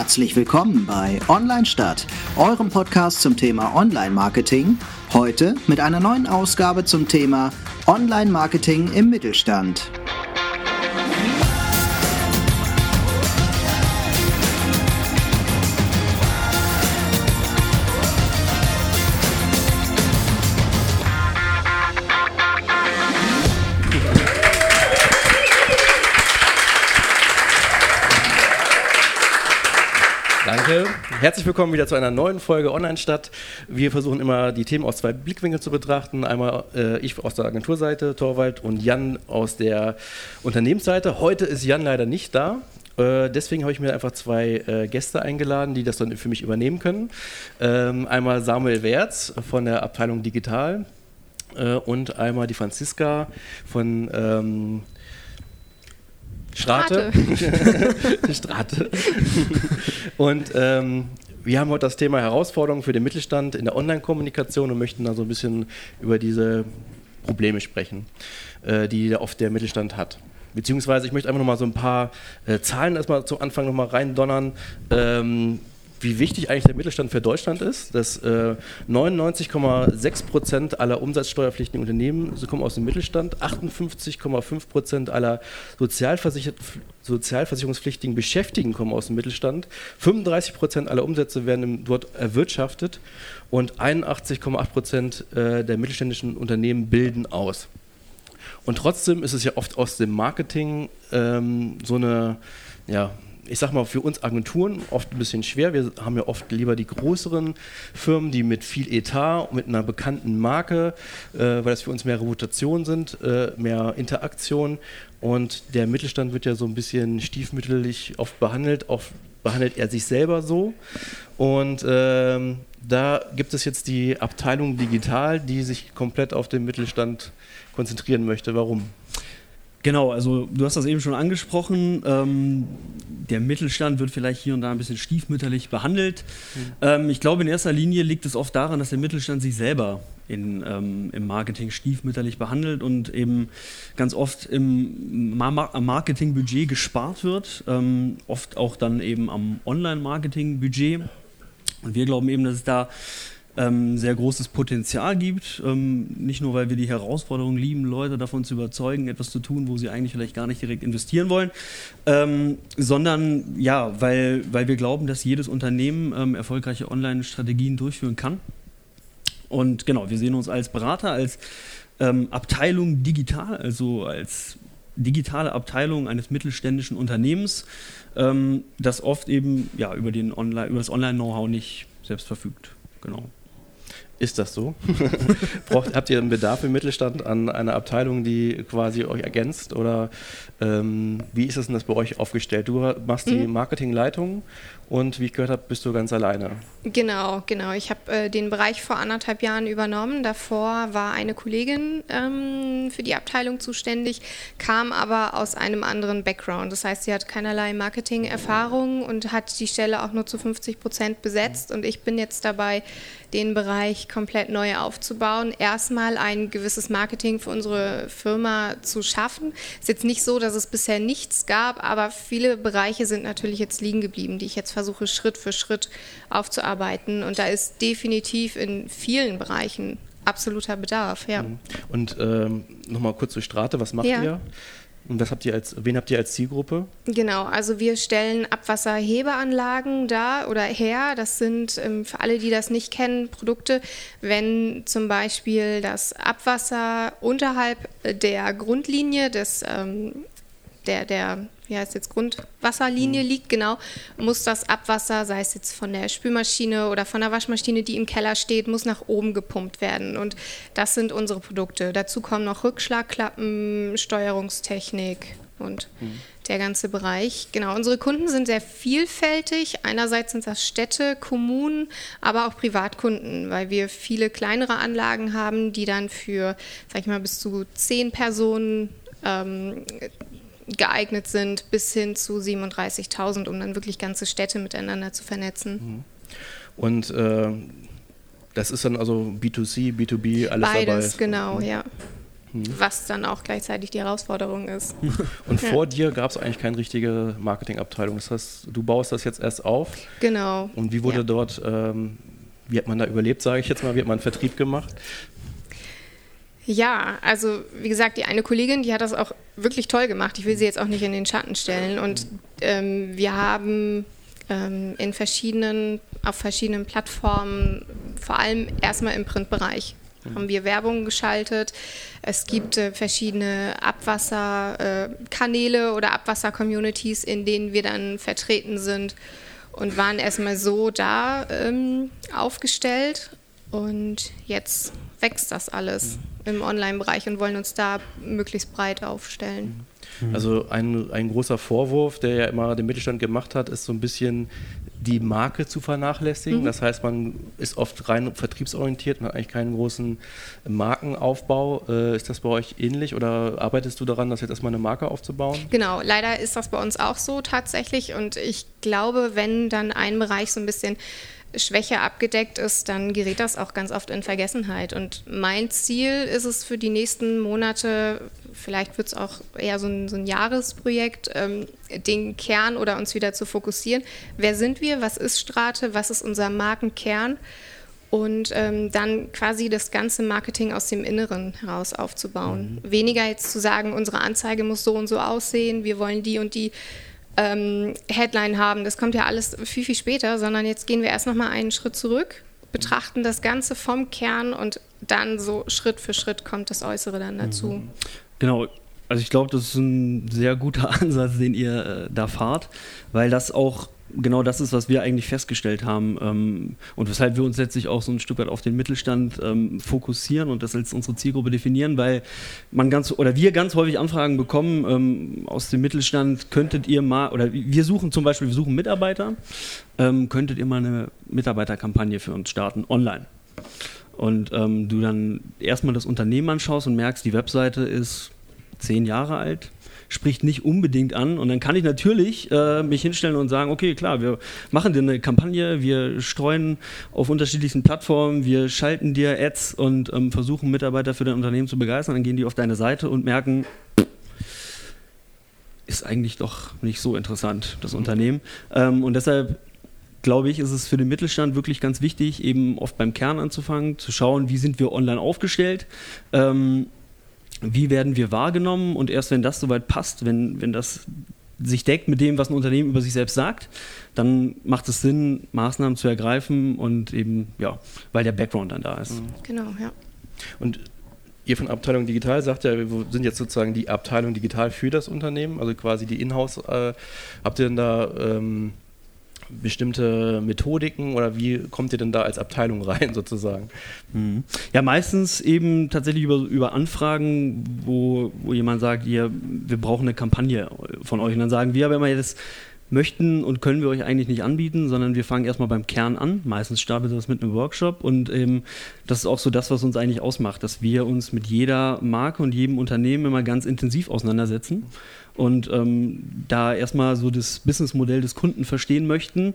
Herzlich willkommen bei Online Stadt, eurem Podcast zum Thema Online-Marketing. Heute mit einer neuen Ausgabe zum Thema Online-Marketing im Mittelstand. Herzlich willkommen wieder zu einer neuen Folge Online-Stadt. Wir versuchen immer die Themen aus zwei Blickwinkeln zu betrachten. Einmal äh, ich aus der Agenturseite, Torwald, und Jan aus der Unternehmensseite. Heute ist Jan leider nicht da. Äh, deswegen habe ich mir einfach zwei äh, Gäste eingeladen, die das dann für mich übernehmen können. Ähm, einmal Samuel Wertz von der Abteilung Digital äh, und einmal die Franziska von ähm, Strate. Strate. Strate. Und ähm, wir haben heute das Thema Herausforderungen für den Mittelstand in der Online-Kommunikation und möchten da so ein bisschen über diese Probleme sprechen, äh, die oft der Mittelstand hat. Beziehungsweise ich möchte einfach nochmal so ein paar äh, Zahlen erstmal zum Anfang nochmal reindonnern. Ähm, wie wichtig eigentlich der Mittelstand für Deutschland ist, dass äh, 99,6 Prozent aller umsatzsteuerpflichtigen Unternehmen kommen aus dem Mittelstand, 58,5 Prozent aller Sozialversicher sozialversicherungspflichtigen Beschäftigten kommen aus dem Mittelstand, 35 Prozent aller Umsätze werden dort erwirtschaftet und 81,8 Prozent äh, der mittelständischen Unternehmen bilden aus. Und trotzdem ist es ja oft aus dem Marketing ähm, so eine ja, ich sag mal, für uns Agenturen oft ein bisschen schwer. Wir haben ja oft lieber die größeren Firmen, die mit viel Etat, mit einer bekannten Marke, äh, weil das für uns mehr Reputation sind, äh, mehr Interaktion. Und der Mittelstand wird ja so ein bisschen stiefmütterlich oft behandelt. Oft behandelt er sich selber so. Und ähm, da gibt es jetzt die Abteilung Digital, die sich komplett auf den Mittelstand konzentrieren möchte. Warum? Genau, also du hast das eben schon angesprochen. Ähm, der Mittelstand wird vielleicht hier und da ein bisschen stiefmütterlich behandelt. Mhm. Ähm, ich glaube, in erster Linie liegt es oft daran, dass der Mittelstand sich selber in, ähm, im Marketing stiefmütterlich behandelt und eben ganz oft im Marketingbudget gespart wird, ähm, oft auch dann eben am Online-Marketing-Budget. Und wir glauben eben, dass es da ähm, sehr großes Potenzial gibt. Ähm, nicht nur, weil wir die Herausforderung lieben, Leute davon zu überzeugen, etwas zu tun, wo sie eigentlich vielleicht gar nicht direkt investieren wollen, ähm, sondern ja, weil, weil wir glauben, dass jedes Unternehmen ähm, erfolgreiche Online-Strategien durchführen kann. Und genau, wir sehen uns als Berater, als ähm, Abteilung digital, also als digitale Abteilung eines mittelständischen Unternehmens, ähm, das oft eben ja, über, den Online, über das Online-Know-how nicht selbst verfügt. Genau. Ist das so? Braucht, habt ihr einen Bedarf im Mittelstand an einer Abteilung, die quasi euch ergänzt? Oder ähm, wie ist es denn das bei euch aufgestellt? Du machst die mhm. Marketingleitung und wie ich gehört habe, bist du ganz alleine. Genau, genau. Ich habe äh, den Bereich vor anderthalb Jahren übernommen. Davor war eine Kollegin ähm, für die Abteilung zuständig, kam aber aus einem anderen Background. Das heißt, sie hat keinerlei Marketing-Erfahrung und hat die Stelle auch nur zu 50 Prozent besetzt. Und ich bin jetzt dabei, den Bereich komplett neu aufzubauen. Erstmal ein gewisses Marketing für unsere Firma zu schaffen. Ist jetzt nicht so, dass es bisher nichts gab, aber viele Bereiche sind natürlich jetzt liegen geblieben, die ich jetzt versuche Schritt für Schritt aufzuarbeiten. Und da ist definitiv in vielen Bereichen absoluter Bedarf. Ja. Mhm. Und ähm, nochmal kurz zur Strate, was macht ja. ihr? Und habt ihr als, wen habt ihr als Zielgruppe? Genau, also wir stellen Abwasserhebeanlagen da oder her. Das sind ähm, für alle, die das nicht kennen, Produkte, wenn zum Beispiel das Abwasser unterhalb der Grundlinie des ähm, der, der wie heißt jetzt, Grundwasserlinie mhm. liegt, genau, muss das Abwasser, sei es jetzt von der Spülmaschine oder von der Waschmaschine, die im Keller steht, muss nach oben gepumpt werden. Und das sind unsere Produkte. Dazu kommen noch Rückschlagklappen, Steuerungstechnik und mhm. der ganze Bereich. Genau, unsere Kunden sind sehr vielfältig. Einerseits sind das Städte, Kommunen, aber auch Privatkunden, weil wir viele kleinere Anlagen haben, die dann für, sag ich mal, bis zu zehn Personen ähm, geeignet sind, bis hin zu 37.000, um dann wirklich ganze Städte miteinander zu vernetzen. Mhm. Und äh, das ist dann also B2C, B2B, alles Beides, dabei? Beides, genau, mhm. ja. was dann auch gleichzeitig die Herausforderung ist. Und vor dir gab es eigentlich keine richtige Marketingabteilung. Das heißt, du baust das jetzt erst auf. Genau. Und wie wurde Ja. dort, ähm, wie hat man da überlebt, sage ich jetzt mal, wie hat man Vertrieb gemacht? Ja, also wie gesagt, die eine Kollegin, die hat das auch wirklich toll gemacht. Ich will sie jetzt auch nicht in den Schatten stellen. Und ähm, wir haben ähm, in verschiedenen, auf verschiedenen Plattformen, vor allem erstmal im Printbereich, haben wir Werbung geschaltet. Es gibt äh, verschiedene Abwasserkanäle äh, oder Abwasser-Communities, in denen wir dann vertreten sind und waren erstmal so da ähm, aufgestellt. Und jetzt wächst das alles im Online-Bereich und wollen uns da möglichst breit aufstellen. Also ein, ein großer Vorwurf, der ja immer den Mittelstand gemacht hat, ist so ein bisschen die Marke zu vernachlässigen. Das heißt, man ist oft rein vertriebsorientiert und hat eigentlich keinen großen Markenaufbau. Äh, ist das bei euch ähnlich oder arbeitest du daran, das jetzt erstmal eine Marke aufzubauen? Genau, leider ist das bei uns auch so tatsächlich. Und ich glaube, wenn dann ein Bereich so ein bisschen schwächer abgedeckt ist, dann gerät das auch ganz oft in Vergessenheit. Und mein Ziel ist es für die nächsten Monate, vielleicht wird es auch eher so ein, so ein Jahresprojekt, ähm, den Kern oder uns wieder zu fokussieren. Wer sind wir? Was ist Strate? Was ist unser Markenkern? Und ähm, dann quasi das ganze Marketing aus dem Inneren heraus aufzubauen. Weniger jetzt zu sagen, unsere Anzeige muss so und so aussehen, wir wollen die und die ähm, Headline haben. Das kommt ja alles viel, viel später, sondern jetzt gehen wir erst noch mal einen Schritt zurück, betrachten das Ganze vom Kern und dann so Schritt für Schritt kommt das Äußere dann dazu. Genau. Also ich glaube, das ist ein sehr guter Ansatz, den ihr äh, da fahrt, weil das auch genau das ist, was wir eigentlich festgestellt haben ähm, und weshalb wir uns letztlich auch so ein Stück weit auf den Mittelstand ähm, fokussieren und das als unsere Zielgruppe definieren, weil man ganz oder wir ganz häufig Anfragen bekommen ähm, aus dem Mittelstand, könntet ihr mal oder wir suchen zum Beispiel, wir suchen Mitarbeiter, ähm, könntet ihr mal eine Mitarbeiterkampagne für uns starten online? Und ähm, du dann erstmal das Unternehmen anschaust und merkst, die Webseite ist zehn Jahre alt, spricht nicht unbedingt an. Und dann kann ich natürlich äh, mich hinstellen und sagen, okay, klar, wir machen dir eine Kampagne, wir streuen auf unterschiedlichsten Plattformen, wir schalten dir Ads und ähm, versuchen Mitarbeiter für dein Unternehmen zu begeistern. Dann gehen die auf deine Seite und merken, ist eigentlich doch nicht so interessant, das Unternehmen. Ähm, und deshalb glaube ich, ist es für den Mittelstand wirklich ganz wichtig, eben oft beim Kern anzufangen, zu schauen, wie sind wir online aufgestellt, ähm, wie werden wir wahrgenommen und erst wenn das soweit passt, wenn, wenn das sich deckt mit dem, was ein Unternehmen über sich selbst sagt, dann macht es Sinn, Maßnahmen zu ergreifen und eben, ja, weil der Background dann da ist. Genau, ja. Und ihr von Abteilung Digital sagt ja, wir sind jetzt sozusagen die Abteilung Digital für das Unternehmen, also quasi die Inhouse. Äh, habt ihr denn da ähm, bestimmte Methodiken oder wie kommt ihr denn da als Abteilung rein sozusagen? Mhm. Ja, meistens eben tatsächlich über, über Anfragen, wo, wo jemand sagt, ihr, wir brauchen eine Kampagne von euch. Und dann sagen wir aber immer, ja, möchten und können wir euch eigentlich nicht anbieten, sondern wir fangen erstmal beim Kern an. Meistens startet das mit einem Workshop und ähm, das ist auch so das, was uns eigentlich ausmacht, dass wir uns mit jeder Marke und jedem Unternehmen immer ganz intensiv auseinandersetzen und ähm, da erstmal so das Businessmodell des Kunden verstehen möchten.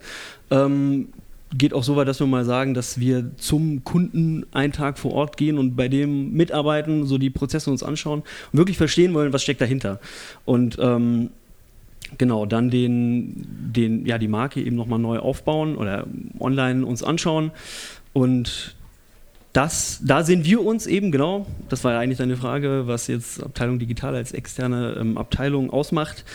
Ähm, geht auch so weit, dass wir mal sagen, dass wir zum Kunden einen Tag vor Ort gehen und bei dem mitarbeiten, so die Prozesse uns anschauen und wirklich verstehen wollen, was steckt dahinter. Und ähm, genau, dann den, den, ja, die Marke eben nochmal neu aufbauen oder online uns anschauen. Und das, da sehen wir uns eben, genau, das war ja eigentlich deine Frage, was jetzt Abteilung Digital als externe ähm, Abteilung ausmacht.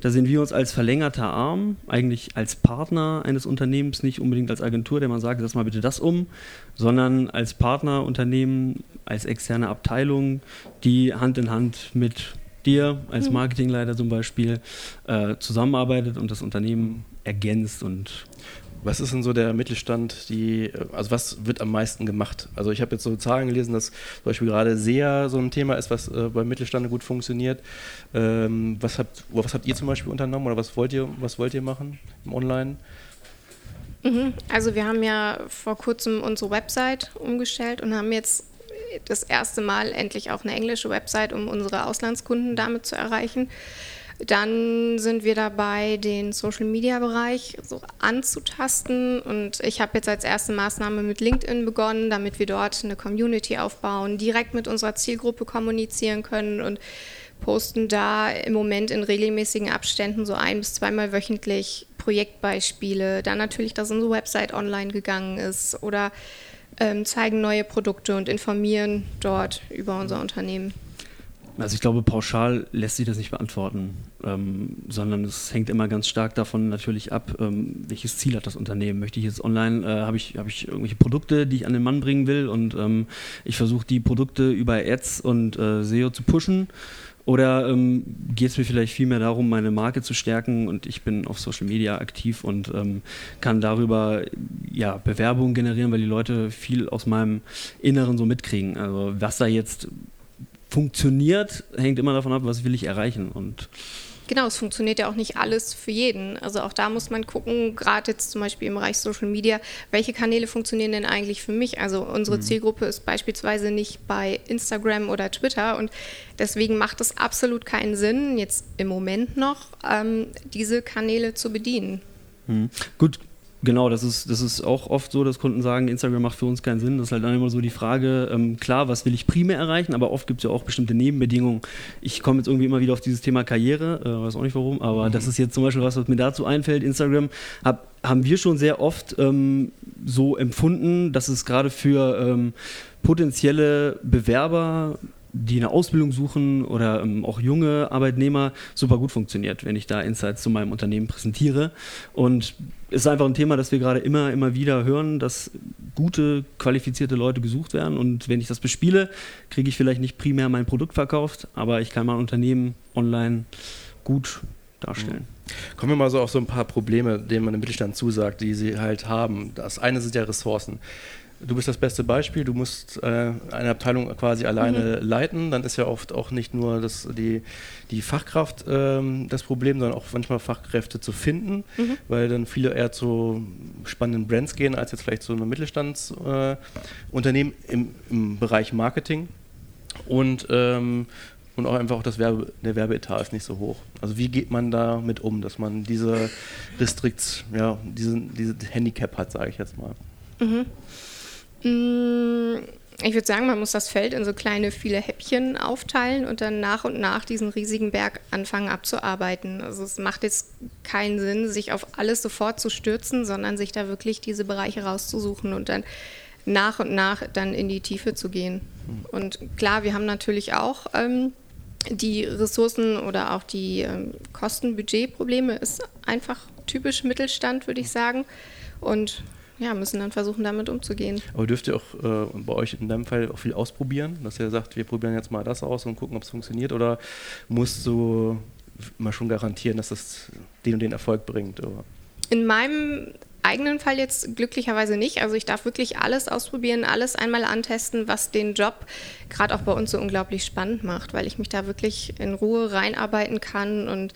Da sehen wir uns als verlängerter Arm, eigentlich als Partner eines Unternehmens, nicht unbedingt als Agentur, der man sagt, setz mal bitte das um, sondern als Partnerunternehmen, als externe Abteilung, die Hand in Hand mit dir als Marketingleiter zum Beispiel äh, zusammenarbeitet und das Unternehmen ergänzt und Was ist denn so der Mittelstand, die, also was wird am meisten gemacht? Also ich habe jetzt so Zahlen gelesen, dass zum Beispiel gerade SEA so ein Thema ist, was äh, beim Mittelstand gut funktioniert. Ähm, was, habt, was habt ihr zum Beispiel unternommen oder was wollt ihr, was wollt ihr machen im Online? Mhm. Also wir haben ja vor kurzem unsere Website umgestellt und haben jetzt das erste Mal endlich auch eine englische Website, um unsere Auslandskunden damit zu erreichen. Dann sind wir dabei, den Social-Media-Bereich so anzutasten. Und ich habe jetzt als erste Maßnahme mit LinkedIn begonnen, damit wir dort eine Community aufbauen, direkt mit unserer Zielgruppe kommunizieren können und posten da im Moment in regelmäßigen Abständen so ein bis zweimal wöchentlich Projektbeispiele. Dann natürlich, dass unsere Website online gegangen ist oder ähm, zeigen neue Produkte und informieren dort über unser Unternehmen. Also ich glaube, pauschal lässt sich das nicht beantworten, ähm, sondern es hängt immer ganz stark davon natürlich ab, ähm, welches Ziel hat das Unternehmen. Möchte ich jetzt online, äh, habe ich, hab ich irgendwelche Produkte, die ich an den Mann bringen will und ähm, ich versuche die Produkte über Ads und äh, SEO zu pushen oder ähm, geht es mir vielleicht vielmehr darum, meine Marke zu stärken und ich bin auf Social Media aktiv und ähm, kann darüber ja, Bewerbungen generieren, weil die Leute viel aus meinem Inneren so mitkriegen. Also was da jetzt funktioniert, hängt immer davon ab, was will ich erreichen. Und Genau, es funktioniert ja auch nicht alles für jeden. Also auch da muss man gucken, gerade jetzt zum Beispiel im Bereich Social Media, welche Kanäle funktionieren denn eigentlich für mich? Also unsere mhm. Zielgruppe ist beispielsweise nicht bei Instagram oder Twitter und deswegen macht es absolut keinen Sinn, jetzt im Moment noch ähm, diese Kanäle zu bedienen. Mhm. Gut, Genau, das ist, das ist auch oft so, dass Kunden sagen, Instagram macht für uns keinen Sinn. Das ist halt dann immer so die Frage, ähm, klar, was will ich primär erreichen, aber oft gibt es ja auch bestimmte Nebenbedingungen. Ich komme jetzt irgendwie immer wieder auf dieses Thema Karriere, äh, weiß auch nicht warum, aber mhm. das ist jetzt zum Beispiel was, was mir dazu einfällt. Instagram hab, haben wir schon sehr oft ähm, so empfunden, dass es gerade für ähm, potenzielle Bewerber die eine Ausbildung suchen oder ähm, auch junge Arbeitnehmer super gut funktioniert, wenn ich da Insights zu meinem Unternehmen präsentiere. Und es ist einfach ein Thema, das wir gerade immer, immer wieder hören, dass gute, qualifizierte Leute gesucht werden. Und wenn ich das bespiele, kriege ich vielleicht nicht primär mein Produkt verkauft, aber ich kann mein Unternehmen online gut darstellen. Kommen wir mal so auf so ein paar Probleme, denen man im Mittelstand zusagt, die sie halt haben. Das eine sind ja Ressourcen. Du bist das beste Beispiel, du musst äh, eine Abteilung quasi alleine mhm. leiten, dann ist ja oft auch nicht nur das, die, die Fachkraft ähm, das Problem, sondern auch manchmal Fachkräfte zu finden, mhm. weil dann viele eher zu spannenden Brands gehen, als jetzt vielleicht zu einem Mittelstandsunternehmen äh, im, im Bereich Marketing. Und, ähm, und auch einfach auch das Werbe, der Werbeetat ist nicht so hoch. Also wie geht man damit um, dass man diese Restrikts, ja, diesen, diese Handicap hat, sage ich jetzt mal. Mhm. Mm, ich würde sagen, man muss das Feld in so kleine, viele Häppchen aufteilen und dann nach und nach diesen riesigen Berg anfangen abzuarbeiten. Also es macht jetzt keinen Sinn, sich auf alles sofort zu stürzen, sondern sich da wirklich diese Bereiche rauszusuchen und dann nach und nach dann in die Tiefe zu gehen. Und klar, wir haben natürlich auch ähm, die Ressourcen oder auch die ähm, Kosten-Budget-Probleme ist einfach typisch Mittelstand, würde ich sagen. Und ja, müssen dann versuchen, damit umzugehen. Aber dürft ihr auch äh, bei euch in deinem Fall auch viel ausprobieren, dass ihr sagt, wir probieren jetzt mal das aus und gucken, ob es funktioniert? Oder musst du mal schon garantieren, dass das den und den Erfolg bringt? Oder? In meinem eigenen Fall jetzt glücklicherweise nicht. Also ich darf wirklich alles ausprobieren, alles einmal antesten, was den Job gerade auch bei uns so unglaublich spannend macht, weil ich mich da wirklich in Ruhe reinarbeiten kann und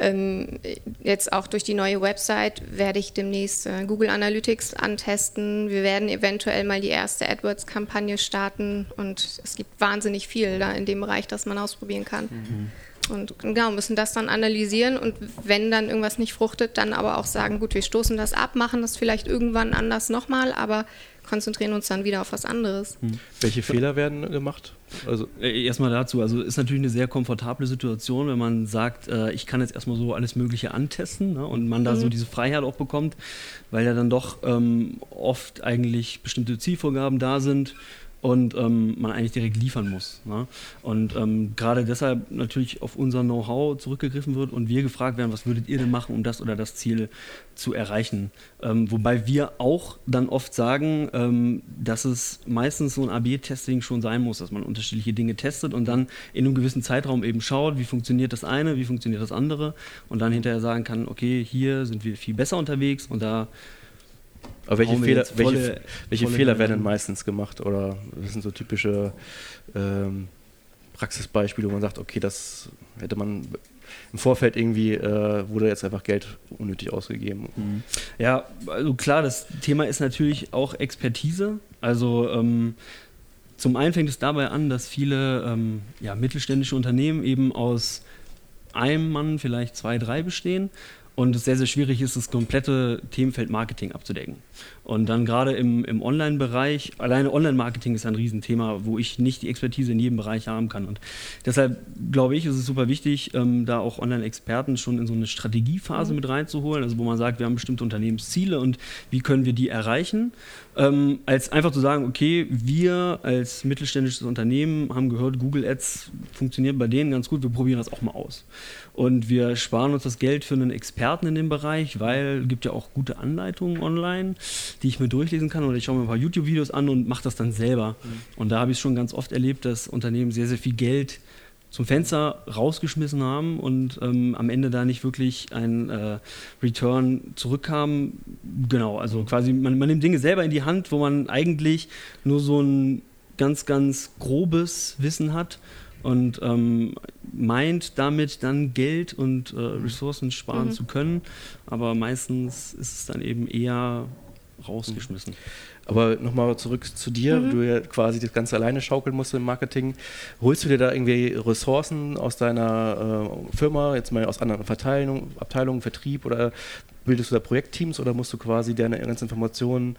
ähm, jetzt auch durch die neue Website werde ich demnächst äh, Google Analytics antesten. Wir werden eventuell mal die erste AdWords-Kampagne starten und es gibt wahnsinnig viel da in dem Bereich, das man ausprobieren kann. Mhm. Und genau, müssen das dann analysieren und wenn dann irgendwas nicht fruchtet, dann aber auch sagen, gut, wir stoßen das ab, machen das vielleicht irgendwann anders nochmal, aber konzentrieren uns dann wieder auf was anderes. Hm. Welche Fehler werden gemacht? Also äh, erstmal dazu, also ist natürlich eine sehr komfortable Situation, wenn man sagt, äh, ich kann jetzt erstmal so alles Mögliche antesten ne, und man da mhm. so diese Freiheit auch bekommt, weil ja dann doch ähm, oft eigentlich bestimmte Zielvorgaben da sind und ähm, man eigentlich direkt liefern muss. Ne? Und ähm, gerade deshalb natürlich auf unser Know-how zurückgegriffen wird und wir gefragt werden, was würdet ihr denn machen, um das oder das Ziel zu erreichen. Ähm, wobei wir auch dann oft sagen, ähm, dass es meistens so ein AB-Testing schon sein muss, dass man unterschiedliche Dinge testet und dann in einem gewissen Zeitraum eben schaut, wie funktioniert das eine, wie funktioniert das andere und dann hinterher sagen kann, okay, hier sind wir viel besser unterwegs und da aber welche Fehler, volle, welche, welche Fehler werden denn meistens gemacht? Oder das sind so typische ähm, Praxisbeispiele, wo man sagt, okay, das hätte man im Vorfeld irgendwie, äh, wurde jetzt einfach Geld unnötig ausgegeben. Mhm. Ja, also klar, das Thema ist natürlich auch Expertise. Also ähm, zum einen fängt es dabei an, dass viele ähm, ja, mittelständische Unternehmen eben aus einem Mann vielleicht zwei, drei bestehen und es sehr, sehr schwierig ist, das komplette Themenfeld Marketing abzudecken. Und dann gerade im, im Online-Bereich, alleine Online-Marketing ist ein Riesenthema, wo ich nicht die Expertise in jedem Bereich haben kann. Und deshalb glaube ich, ist es super wichtig, ähm, da auch Online-Experten schon in so eine Strategiephase mhm. mit reinzuholen, also wo man sagt, wir haben bestimmte Unternehmensziele und wie können wir die erreichen, ähm, als einfach zu sagen, okay, wir als mittelständisches Unternehmen haben gehört, Google Ads funktioniert bei denen ganz gut, wir probieren das auch mal aus. Und wir sparen uns das Geld für einen Experten in dem Bereich, weil es gibt ja auch gute Anleitungen online, die ich mir durchlesen kann oder ich schaue mir ein paar YouTube-Videos an und mache das dann selber. Mhm. Und da habe ich schon ganz oft erlebt, dass Unternehmen sehr, sehr viel Geld zum Fenster rausgeschmissen haben und ähm, am Ende da nicht wirklich ein äh, Return zurückkam. Genau, also quasi man, man nimmt Dinge selber in die Hand, wo man eigentlich nur so ein ganz, ganz grobes Wissen hat und ähm, meint damit dann Geld und äh, Ressourcen sparen mhm. zu können, aber meistens ist es dann eben eher rausgeschmissen. Aber nochmal zurück zu dir, mhm. du ja quasi das Ganze alleine schaukeln musst im Marketing. Holst du dir da irgendwie Ressourcen aus deiner äh, Firma, jetzt mal aus anderen Verteilungen, Abteilungen, Vertrieb oder bildest du da Projektteams oder musst du quasi deine ganzen Informationen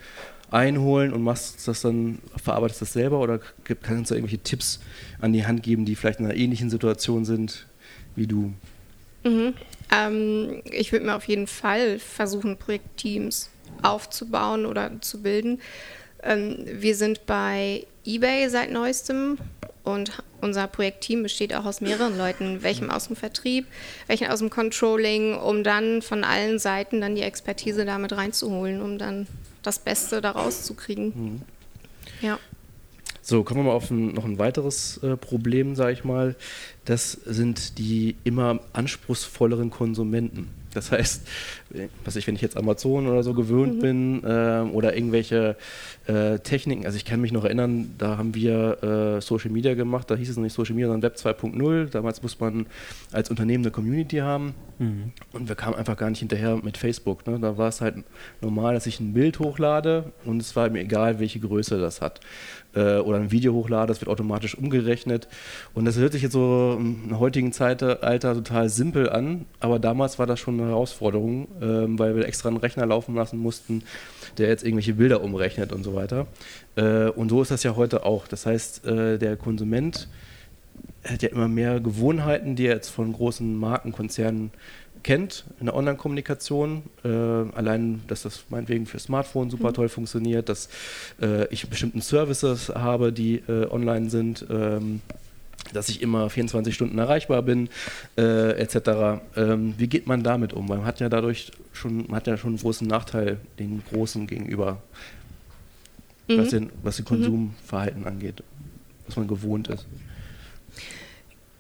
einholen und machst das dann, verarbeitest das selber oder kannst du irgendwelche Tipps an die Hand geben, die vielleicht in einer ähnlichen Situation sind wie du? Mhm. Ähm, ich würde mir auf jeden Fall versuchen, Projektteams aufzubauen oder zu bilden. Ähm, wir sind bei eBay seit neuestem und unser Projektteam besteht auch aus mehreren Leuten, welchem aus dem Vertrieb, welchen aus dem Controlling, um dann von allen Seiten dann die Expertise damit reinzuholen, um dann das Beste daraus zu kriegen. Mhm. Ja. So, kommen wir mal auf ein, noch ein weiteres äh, Problem, sage ich mal. Das sind die immer anspruchsvolleren Konsumenten. Das heißt, was ich, wenn ich jetzt Amazon oder so gewöhnt mhm. bin äh, oder irgendwelche äh, Techniken, also ich kann mich noch erinnern, da haben wir äh, Social Media gemacht, da hieß es noch nicht Social Media, sondern Web 2.0. Damals muss man als Unternehmen eine Community haben mhm. und wir kamen einfach gar nicht hinterher mit Facebook. Ne? Da war es halt normal, dass ich ein Bild hochlade und es war mir egal, welche Größe das hat. Äh, oder ein Video hochlade, das wird automatisch umgerechnet. Und das hört sich jetzt so im heutigen Zeitalter total simpel an, aber damals war das schon eine Herausforderung, ähm, weil wir extra einen Rechner laufen lassen mussten, der jetzt irgendwelche Bilder umrechnet und so weiter. Äh, und so ist das ja heute auch. Das heißt, äh, der Konsument hat ja immer mehr Gewohnheiten, die er jetzt von großen Markenkonzernen kennt in der Online-Kommunikation. Äh, allein, dass das meinetwegen für Smartphone super mhm. toll funktioniert, dass äh, ich bestimmten Services habe, die äh, online sind, ähm, dass ich immer 24 Stunden erreichbar bin, äh, etc. Ähm, wie geht man damit um? Man hat ja dadurch schon, hat ja schon einen großen Nachteil den Großen gegenüber, mhm. was, den, was den mhm. Konsumverhalten mhm. angeht, was man gewohnt ist.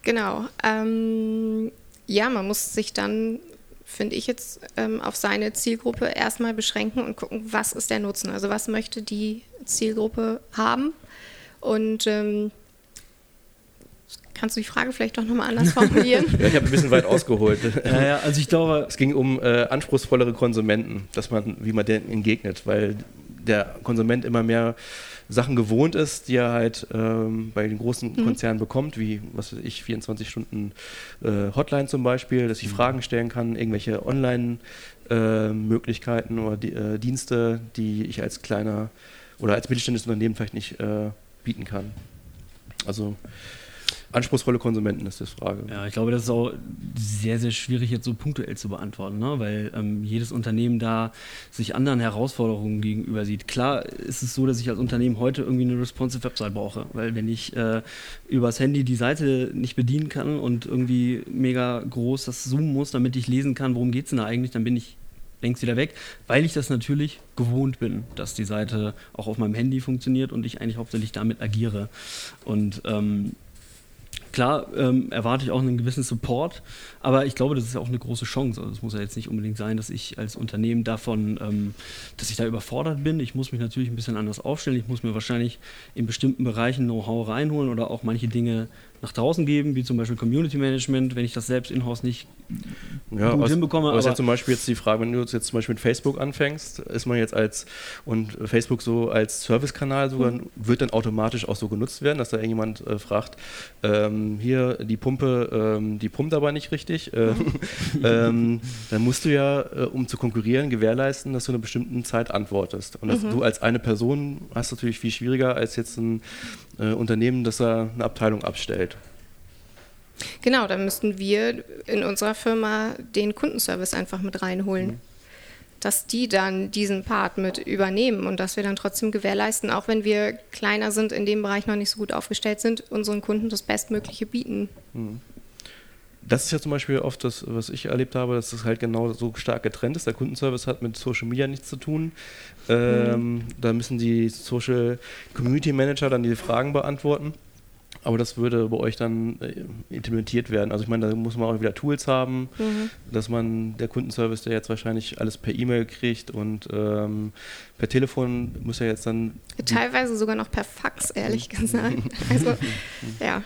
Genau. Ähm ja, man muss sich dann, finde ich jetzt, ähm, auf seine Zielgruppe erstmal beschränken und gucken, was ist der Nutzen? Also was möchte die Zielgruppe haben? Und ähm, Kannst du die Frage vielleicht doch nochmal anders formulieren? ja, ich habe ein bisschen weit ausgeholt. ja, ja, also ich glaube. Es ging um äh, anspruchsvollere Konsumenten, dass man, wie man denen entgegnet, weil der Konsument immer mehr Sachen gewohnt ist, die er halt ähm, bei den großen mhm. Konzernen bekommt, wie, was weiß ich, 24 Stunden äh, Hotline zum Beispiel, dass ich mhm. Fragen stellen kann, irgendwelche Online-Möglichkeiten äh, oder die, äh, Dienste, die ich als kleiner oder als mittelständisches Unternehmen vielleicht nicht äh, bieten kann. Also anspruchsvolle Konsumenten ist das Frage. Ja, ich glaube, das ist auch sehr, sehr schwierig jetzt so punktuell zu beantworten, ne? weil ähm, jedes Unternehmen da sich anderen Herausforderungen gegenüber sieht. Klar ist es so, dass ich als Unternehmen heute irgendwie eine responsive Website brauche, weil wenn ich äh, übers Handy die Seite nicht bedienen kann und irgendwie mega groß das zoomen muss, damit ich lesen kann, worum geht es denn da eigentlich, dann bin ich längst wieder weg, weil ich das natürlich gewohnt bin, dass die Seite auch auf meinem Handy funktioniert und ich eigentlich hauptsächlich damit agiere. Und ähm, Klar ähm, erwarte ich auch einen gewissen Support, aber ich glaube, das ist ja auch eine große Chance. Also es muss ja jetzt nicht unbedingt sein, dass ich als Unternehmen davon, ähm, dass ich da überfordert bin. Ich muss mich natürlich ein bisschen anders aufstellen. Ich muss mir wahrscheinlich in bestimmten Bereichen Know-how reinholen oder auch manche Dinge nach draußen geben, wie zum Beispiel Community Management. Wenn ich das selbst in-house nicht ja, gut aus, hinbekomme. Aber ist ja zum Beispiel jetzt die Frage, wenn du jetzt zum Beispiel mit Facebook anfängst, ist man jetzt als und Facebook so als Servicekanal sogar Mhm. wird dann automatisch auch so genutzt werden, dass da irgendjemand äh, fragt, ähm, hier die Pumpe, ähm, die pumpt aber nicht richtig. Äh, ähm, dann musst du ja, äh, um zu konkurrieren, gewährleisten, dass du in einer bestimmten Zeit antwortest. Und das, du als eine Person hast natürlich viel schwieriger als jetzt ein äh, Unternehmen, das da eine Abteilung abstellt. Genau, dann müssten wir in unserer Firma den Kundenservice einfach mit reinholen. Dass die dann diesen Part mit übernehmen und dass wir dann trotzdem gewährleisten, auch wenn wir kleiner sind, in dem Bereich noch nicht so gut aufgestellt sind, unseren Kunden das Bestmögliche bieten. Das ist ja zum Beispiel oft das, was ich erlebt habe, dass es halt genau so stark getrennt ist. Der Kundenservice hat mit Social Media nichts zu tun. Ähm, Da müssen die Social Community Manager dann die Fragen beantworten. Aber das würde bei euch dann äh, implementiert werden. Also ich meine, da muss man auch wieder Tools haben, dass man der Kundenservice, der jetzt wahrscheinlich alles per E-Mail kriegt und ähm, per Telefon muss ja jetzt dann Teilweise sogar noch per Fax, ehrlich gesagt. Also, ja.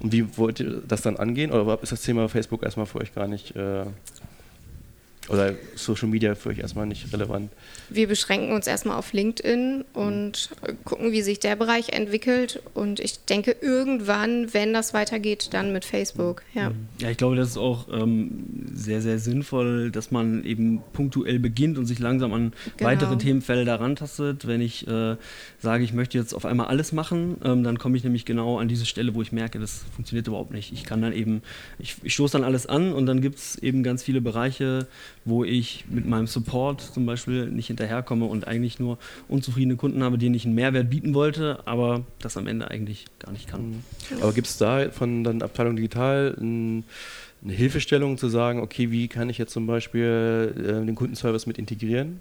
Und wie wollt ihr das dann angehen? Oder ist das Thema Facebook erstmal für euch gar nicht, äh, oder Social Media für euch erstmal nicht relevant? Wir beschränken uns erstmal auf LinkedIn und äh, gucken, wie sich der Bereich entwickelt. Und ich denke, irgendwann, wenn das weitergeht, dann mit Facebook. Ja. Ja, ich glaube, das ist auch ähm, sehr, sehr sinnvoll, dass man eben punktuell beginnt und sich langsam an Genau. weitere Themenfelder rantastet. Wenn ich äh, sage, ich möchte jetzt auf einmal alles machen, ähm, dann komme ich nämlich genau an diese Stelle, wo ich merke, das funktioniert überhaupt nicht. Ich kann dann eben, ich, ich stoße dann alles an und dann gibt es eben ganz viele Bereiche, wo ich mit meinem Support zum Beispiel nicht hinterherkomme und eigentlich nur unzufriedene Kunden habe, denen ich einen Mehrwert bieten wollte, aber das am Ende eigentlich gar nicht kann. Aber gibt es da von der Abteilung Digital ein, eine Hilfestellung zu sagen, okay, wie kann ich jetzt zum Beispiel äh, den Kundenservice mit integrieren?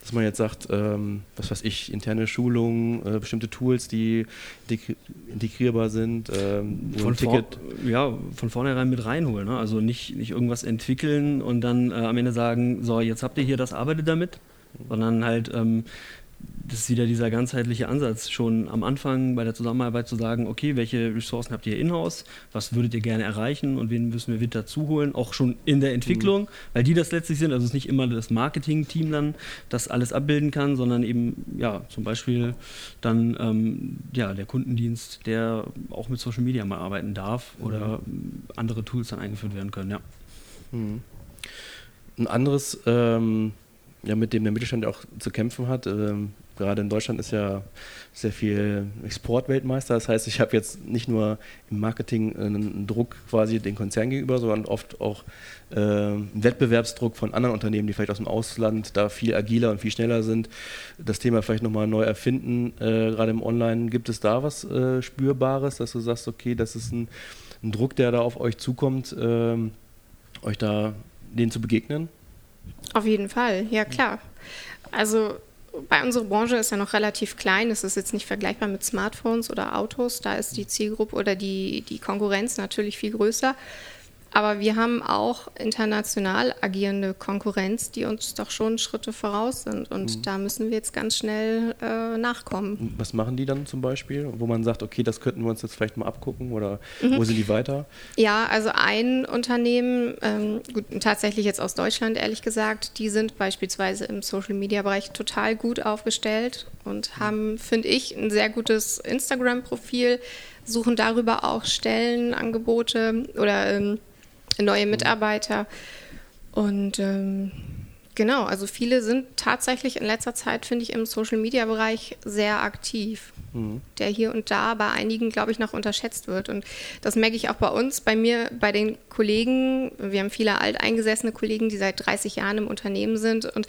Dass man jetzt sagt, ähm, was weiß ich, interne Schulungen, äh, bestimmte Tools, die integri integrierbar sind, ähm, von, Ticket. ja, von vornherein mit reinholen. Ne? Also nicht, nicht irgendwas entwickeln und dann äh, am Ende sagen, so, jetzt habt ihr hier das, arbeitet damit, sondern halt, ähm, das ist wieder dieser ganzheitliche Ansatz, schon am Anfang bei der Zusammenarbeit zu sagen, okay, welche Ressourcen habt ihr in-house, was würdet ihr gerne erreichen? Und wen müssen wir wieder dazu holen, auch schon in der Entwicklung, weil die das letztlich sind, also es ist nicht immer das Marketing-Team dann, das alles abbilden kann, sondern eben, ja, zum Beispiel dann, ähm, ja, der Kundendienst, der auch mit Social Media mal arbeiten darf oder ähm, andere Tools dann eingeführt werden können, ja. Mhm. Ein anderes, ähm, ja, mit dem der Mittelstand auch zu kämpfen hat, ähm, gerade in Deutschland ist ja sehr viel Exportweltmeister. Das heißt, ich habe jetzt nicht nur im Marketing einen Druck quasi den Konzern gegenüber, sondern oft auch äh, einen Wettbewerbsdruck von anderen Unternehmen, die vielleicht aus dem Ausland da viel agiler und viel schneller sind. Das Thema vielleicht nochmal neu erfinden, äh, gerade im Online. Gibt es da was äh, Spürbares, dass du sagst, okay, das ist ein, ein Druck, der da auf euch zukommt, ähm, euch da denen zu begegnen? Auf jeden Fall, ja klar. Also bei unserer Branche ist ja noch relativ klein. Es ist jetzt nicht vergleichbar mit Smartphones oder Autos. Da ist die Zielgruppe oder die, die Konkurrenz natürlich viel größer. Aber wir haben auch international agierende Konkurrenz, die uns doch schon Schritte voraus sind. Und da müssen wir jetzt ganz schnell äh, nachkommen. Was machen die dann zum Beispiel, wo man sagt, okay, das könnten wir uns jetzt vielleicht mal abgucken oder wo sind die weiter? Ja, also ein Unternehmen, ähm, gut, tatsächlich jetzt aus Deutschland ehrlich gesagt, die sind beispielsweise im Social-Media-Bereich total gut aufgestellt und haben, finde ich, ein sehr gutes Instagram-Profil, suchen darüber auch Stellenangebote oder ähm, neue Mitarbeiter. Und ähm, genau, also viele sind tatsächlich in letzter Zeit, finde ich, im Social-Media-Bereich sehr aktiv der hier und da bei einigen, glaube ich, noch unterschätzt wird. Und das merke ich auch bei uns, bei mir, bei den Kollegen. Wir haben viele alteingesessene Kollegen, die seit 30 Jahren im Unternehmen sind und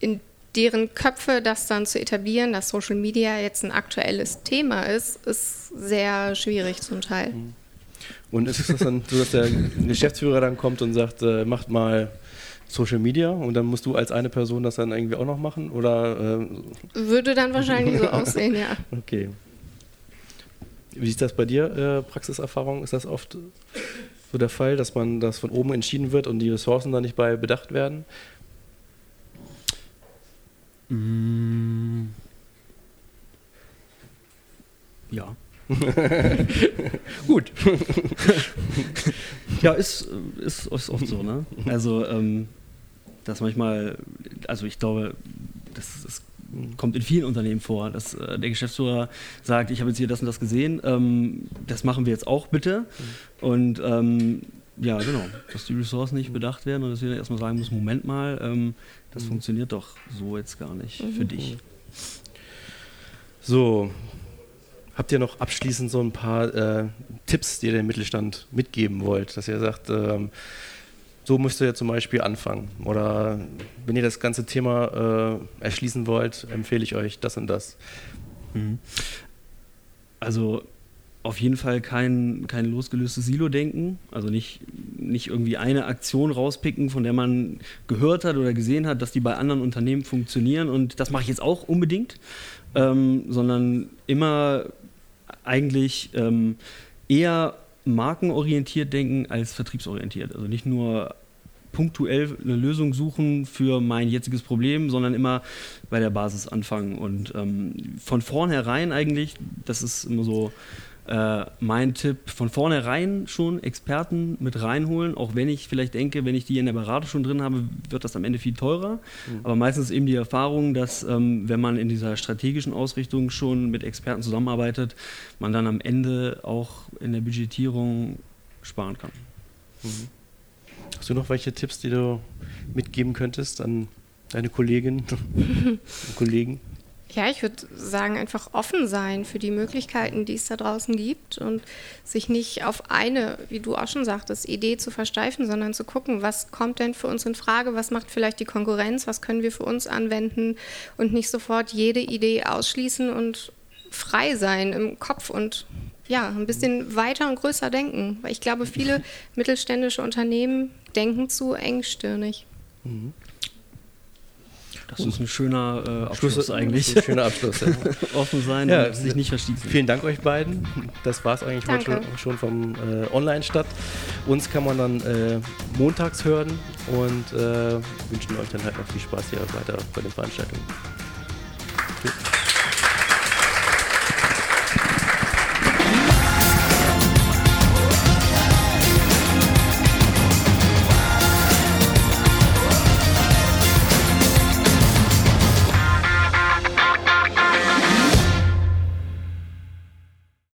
in deren Köpfe das dann zu etablieren, dass Social Media jetzt ein aktuelles Thema ist, ist sehr schwierig zum Teil. Und ist es dann so, dass der Geschäftsführer dann kommt und sagt, äh, macht mal Social Media und dann musst du als eine Person das dann irgendwie auch noch machen? Oder äh, Würde dann wahrscheinlich so aussehen, ja. okay. Wie ist das bei dir, äh, Praxiserfahrung? Ist das oft so der Fall, dass man das von oben entschieden wird und die Ressourcen da nicht bei bedacht werden? Mm. Ja. Gut. ja, ist, ist, ist oft so, ne? Also, ähm, dass manchmal, also ich glaube, das, das kommt in vielen Unternehmen vor, dass äh, der Geschäftsführer sagt, ich habe jetzt hier das und das gesehen, ähm, das machen wir jetzt auch bitte. Und ähm, ja, genau, dass die Ressourcen nicht bedacht werden und dass wir erstmal sagen müssen, Moment mal, ähm, das mhm. funktioniert doch so jetzt gar nicht mhm. für dich. So, habt ihr noch abschließend so ein paar äh, Tipps, die ihr dem Mittelstand mitgeben wollt, dass ihr sagt, ähm, so müsst ihr zum Beispiel anfangen. Oder wenn ihr das ganze Thema äh, erschließen wollt, empfehle ich euch das und das. Mhm. Also auf jeden Fall kein, kein losgelöstes Silo-Denken. Also nicht, nicht irgendwie eine Aktion rauspicken, von der man gehört hat oder gesehen hat, dass die bei anderen Unternehmen funktionieren und das mache ich jetzt auch unbedingt, ähm, sondern immer eigentlich ähm, eher markenorientiert denken als vertriebsorientiert. Also nicht nur punktuell eine Lösung suchen für mein jetziges Problem, sondern immer bei der Basis anfangen und ähm, von vornherein eigentlich, das ist immer so äh, mein Tipp, von vornherein schon Experten mit reinholen, auch wenn ich vielleicht denke, wenn ich die in der Beratung schon drin habe, wird das am Ende viel teurer. Mhm. Aber meistens eben die Erfahrung, dass ähm, wenn man in dieser strategischen Ausrichtung schon mit Experten zusammenarbeitet, man dann am Ende auch in der Budgetierung sparen kann. Mhm. Hast du noch welche Tipps, die du mitgeben könntest an deine Kolleginnen und Kollegen? Ja, ich würde sagen, einfach offen sein für die Möglichkeiten, die es da draußen gibt und sich nicht auf eine, wie du auch schon sagtest, Idee zu versteifen, sondern zu gucken, was kommt denn für uns in Frage, was macht vielleicht die Konkurrenz, was können wir für uns anwenden und nicht sofort jede Idee ausschließen und frei sein im Kopf und ja, ein bisschen weiter und größer denken. Weil ich glaube, viele mittelständische Unternehmen denken zu engstirnig. Mhm. Das ist ein schöner äh, Abschluss Schluss, eigentlich. Ein schöner Abschluss. Ja. Offen sein ja, und sich nicht verschließen. Vielen Dank euch beiden. Das war es eigentlich Danke. heute schon vom äh, Online-Stadt. Uns kann man dann äh, montags hören und äh, wünschen euch dann halt noch viel Spaß hier weiter bei den Veranstaltungen.